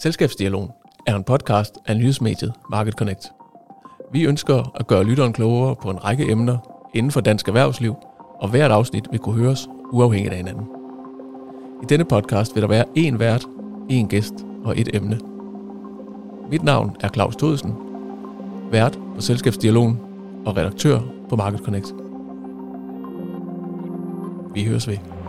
Selskabsdialogen er en podcast af nyhedsmediet Market Connect. Vi ønsker at gøre lytteren klogere på en række emner inden for dansk erhvervsliv, og hvert afsnit vil kunne høres uafhængigt af hinanden. I denne podcast vil der være én vært, én gæst og et emne. Mit navn er Claus Todesen, vært på Selskabsdialogen og redaktør på Market Connect. Vi høres ved.